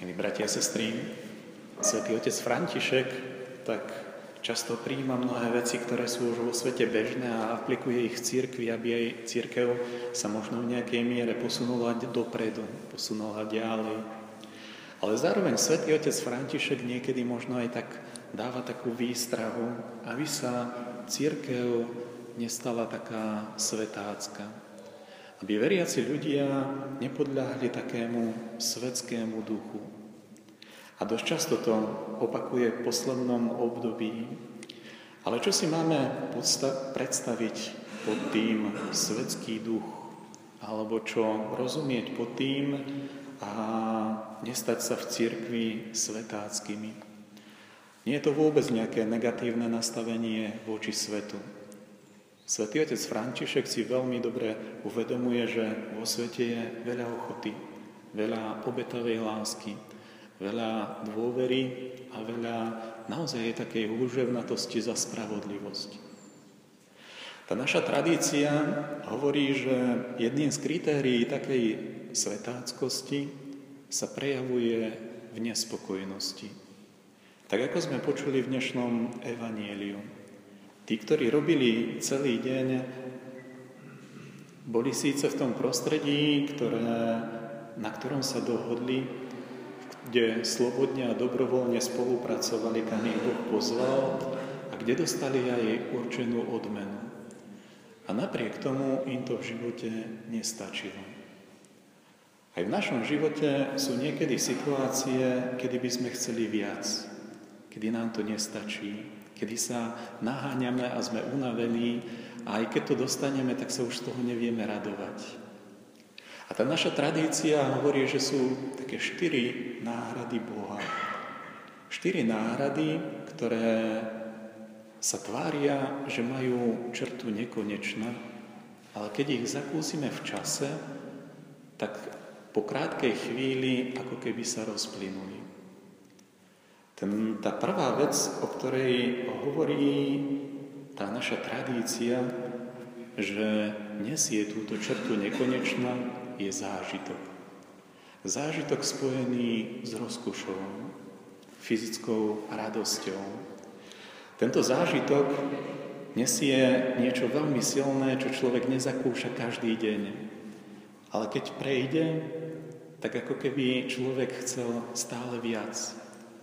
Milí bratia a sestry, svätý otec František tak často príjma mnohé veci, ktoré sú už vo svete bežné a aplikuje ich v cirkvi, aby aj církev sa možno v nejakej miere posunula dopredu, posunula ďalej. Ale zároveň svätý otec František niekedy možno aj tak dáva takú výstrahu, aby sa církev nestala taká svetácka. Aby veriaci ľudia nepodľahli takému svetskému duchu. A dosť často to opakuje v poslednom období. Ale čo si máme predstaviť pod tým svetský duch? Alebo čo rozumieť pod tým a nestať sa v cirkvi svetáckými? Nie je to vôbec nejaké negatívne nastavenie voči svetu. Svetý otec František si veľmi dobre uvedomuje, že vo svete je veľa ochoty, veľa obetavej lásky, veľa dôvery a veľa naozaj je takej úževnatosti za spravodlivosť. Tá naša tradícia hovorí, že jedným z kritérií takej svetáckosti sa prejavuje v nespokojnosti. Tak ako sme počuli v dnešnom evanieliu. Tí, ktorí robili celý deň, boli síce v tom prostredí, ktoré, na ktorom sa dohodli, kde slobodne a dobrovoľne spolupracovali, kam ich Boh pozval a kde dostali aj určenú odmenu. A napriek tomu im to v živote nestačilo. Aj v našom živote sú niekedy situácie, kedy by sme chceli viac, kedy nám to nestačí, kedy sa naháňame a sme unavení a aj keď to dostaneme, tak sa už z toho nevieme radovať. A tá naša tradícia hovorí, že sú také štyri náhrady Boha. Štyri náhrady, ktoré sa tvária, že majú črtu nekonečná, ale keď ich zakúsime v čase, tak po krátkej chvíli ako keby sa rozplynuli. Ten, tá prvá vec, o ktorej hovorí tá naša tradícia, že nesie túto črtu nekonečná, je zážitok. Zážitok spojený s rozkošou, fyzickou radosťou. Tento zážitok nesie niečo veľmi silné, čo človek nezakúša každý deň. Ale keď prejde, tak ako keby človek chcel stále viac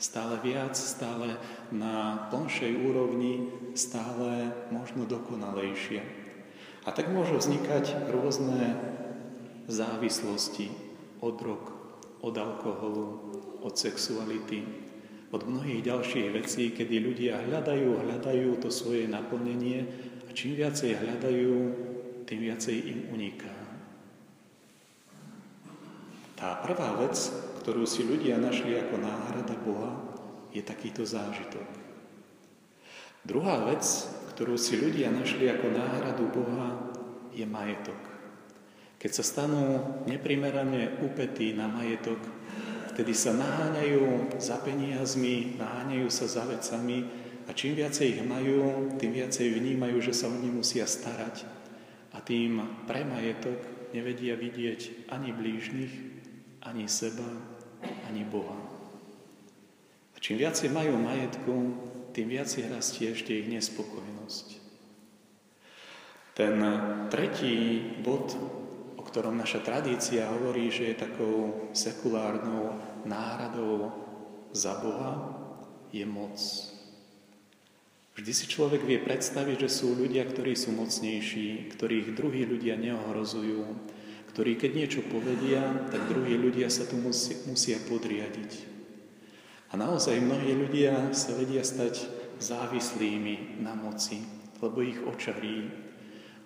stále viac, stále na plnšej úrovni, stále možno dokonalejšie. A tak môžu vznikať rôzne závislosti od drog, od alkoholu, od sexuality, od mnohých ďalších vecí, kedy ľudia hľadajú, hľadajú to svoje naplnenie a čím viacej hľadajú, tým viacej im uniká. Tá prvá vec, ktorú si ľudia našli ako náhrada Boha, je takýto zážitok. Druhá vec, ktorú si ľudia našli ako náhradu Boha, je majetok. Keď sa stanú neprimerane upetí na majetok, vtedy sa naháňajú za peniazmi, naháňajú sa za vecami a čím viacej ich majú, tým viacej vnímajú, že sa o ne musia starať. A tým pre majetok nevedia vidieť ani blížnych, ani seba, ani Boha. A čím viacej majú majetku, tým viacej rastie ešte ich nespokojnosť. Ten tretí bod, ktorom naša tradícia hovorí, že je takou sekulárnou náhradou za Boha, je moc. Vždy si človek vie predstaviť, že sú ľudia, ktorí sú mocnejší, ktorých druhí ľudia neohrozujú, ktorí keď niečo povedia, tak druhí ľudia sa tu musia, musia podriadiť. A naozaj mnohí ľudia sa vedia stať závislými na moci, lebo ich očarí.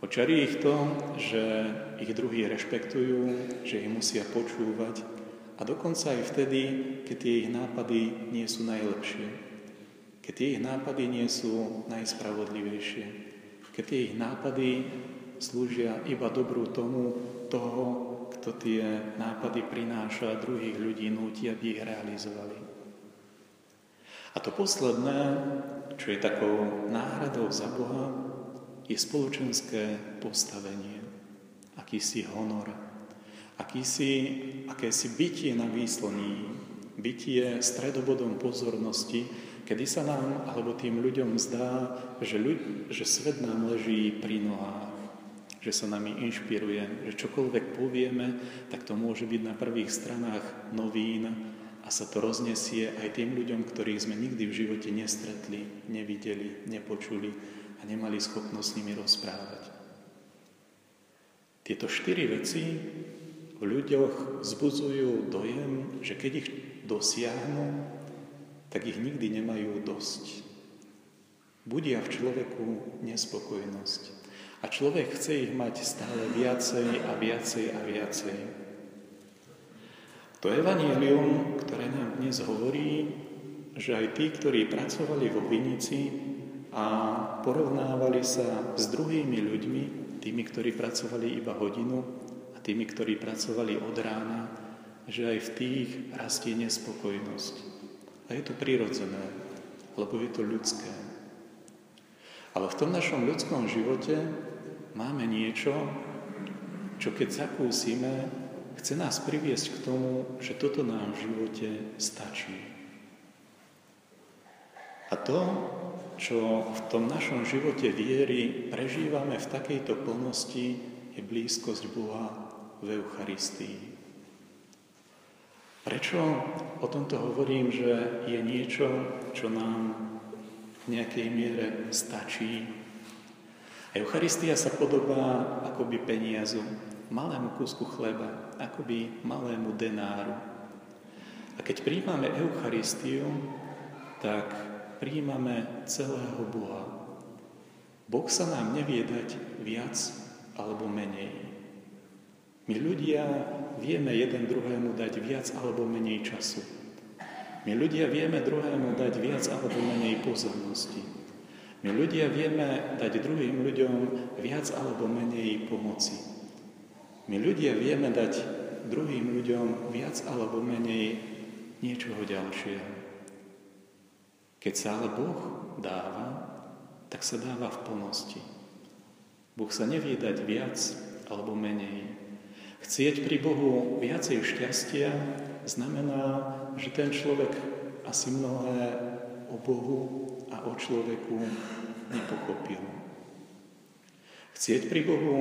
Očarí ich to, že ich druhí rešpektujú, že ich musia počúvať a dokonca aj vtedy, keď tie ich nápady nie sú najlepšie. Keď tie ich nápady nie sú najspravodlivejšie. Keď tie ich nápady slúžia iba dobrú tomu, toho, kto tie nápady prináša druhých ľudí núti, aby ich realizovali. A to posledné, čo je takou náhradou za Boha, je spoločenské postavenie, akýsi honor, akýsi, akési bytie na výsloní, bytie stredobodom pozornosti, kedy sa nám alebo tým ľuďom zdá, že, ľud, že svet nám leží pri nohách, že sa nami inšpiruje, že čokoľvek povieme, tak to môže byť na prvých stranách novín a sa to roznesie aj tým ľuďom, ktorých sme nikdy v živote nestretli, nevideli, nepočuli a nemali schopnosť s nimi rozprávať. Tieto štyri veci v ľuďoch vzbudzujú dojem, že keď ich dosiahnu, tak ich nikdy nemajú dosť. Budia v človeku nespokojnosť. A človek chce ich mať stále viacej a viacej a viacej. To evanílium, ktoré nám dnes hovorí, že aj tí, ktorí pracovali vo Vinici a porovnávali sa s druhými ľuďmi, tými, ktorí pracovali iba hodinu a tými, ktorí pracovali od rána, že aj v tých rastie nespokojnosť. A je to prirodzené, lebo je to ľudské. Ale v tom našom ľudskom živote máme niečo, čo keď zakúsime, chce nás priviesť k tomu, že toto nám v živote stačí. A to, čo v tom našom živote viery prežívame v takejto plnosti, je blízkosť Boha v Eucharistii. Prečo o tomto hovorím, že je niečo, čo nám v nejakej miere stačí? Eucharistia sa podobá akoby peniazu, malému kúsku chleba, akoby malému denáru. A keď príjmame Eucharistiu, tak príjmame celého Boha. Boh sa nám nevie dať viac alebo menej. My ľudia vieme jeden druhému dať viac alebo menej času. My ľudia vieme druhému dať viac alebo menej pozornosti. My ľudia vieme dať druhým ľuďom viac alebo menej pomoci. My ľudia vieme dať druhým ľuďom viac alebo menej niečoho ďalšieho. Keď sa ale Boh dáva, tak sa dáva v plnosti. Boh sa nevie dať viac alebo menej. Chcieť pri Bohu viacej šťastia znamená, že ten človek asi mnohé o Bohu a o človeku nepochopil. Chcieť pri Bohu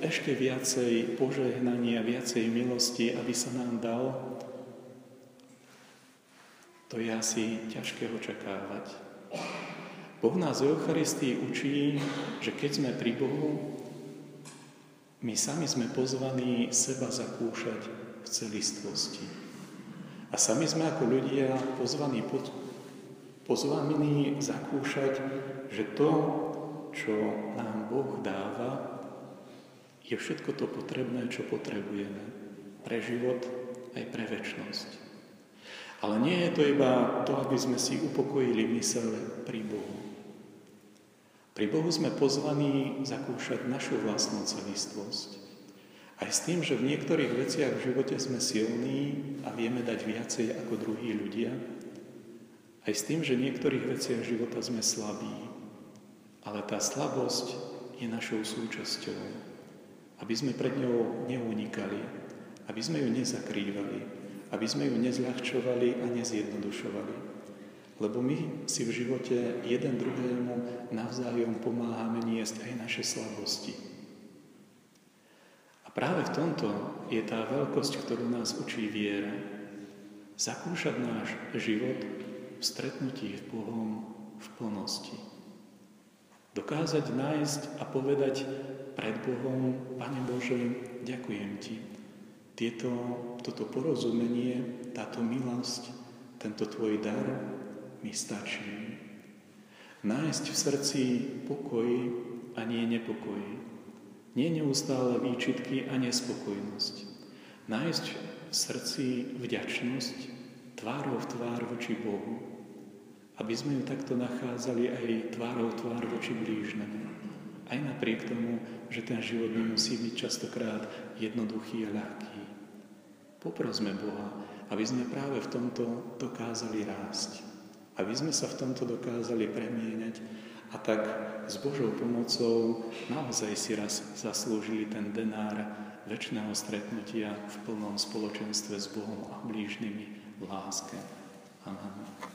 ešte viacej požehnania, viacej milosti, aby sa nám dal, to je asi ťažké očakávať. Boh nás v Eucharistii učí, že keď sme pri Bohu, my sami sme pozvaní seba zakúšať v celistvosti. A sami sme ako ľudia pozvaní, pozvaní zakúšať, že to, čo nám Boh dáva, je všetko to potrebné, čo potrebujeme pre život aj pre väčnosť. Ale nie je to iba to, aby sme si upokojili mysel pri Bohu. Pri Bohu sme pozvaní zakúšať našu vlastnú celistvosť. Aj s tým, že v niektorých veciach v živote sme silní a vieme dať viacej ako druhí ľudia. Aj s tým, že v niektorých veciach života sme slabí. Ale tá slabosť je našou súčasťou. Aby sme pred ňou neunikali, aby sme ju nezakrývali, aby sme ju nezľahčovali a nezjednodušovali. Lebo my si v živote jeden druhému navzájom pomáhame niesť aj naše slabosti. A práve v tomto je tá veľkosť, ktorú nás učí viera. Zakúšať náš život v stretnutí s Bohom v plnosti. Dokázať nájsť a povedať pred Bohom, Pane Bože, ďakujem Ti, tieto, toto porozumenie, táto milosť, tento tvoj dar mi stačí. Nájsť v srdci pokoj a nie nepokoj. Nie neustále výčitky a nespokojnosť. Nájsť v srdci vďačnosť tvárov tvár voči Bohu. Aby sme ju takto nachádzali aj tvárov tvár voči blížnemu. Aj napriek tomu, že ten život nemusí byť častokrát jednoduchý a ľahký. Poprosme Boha, aby sme práve v tomto dokázali rásť. Aby sme sa v tomto dokázali premieňať A tak s Božou pomocou naozaj si raz zaslúžili ten denár väčšného stretnutia v plnom spoločenstve s Bohom a blížnymi v láske. Amen.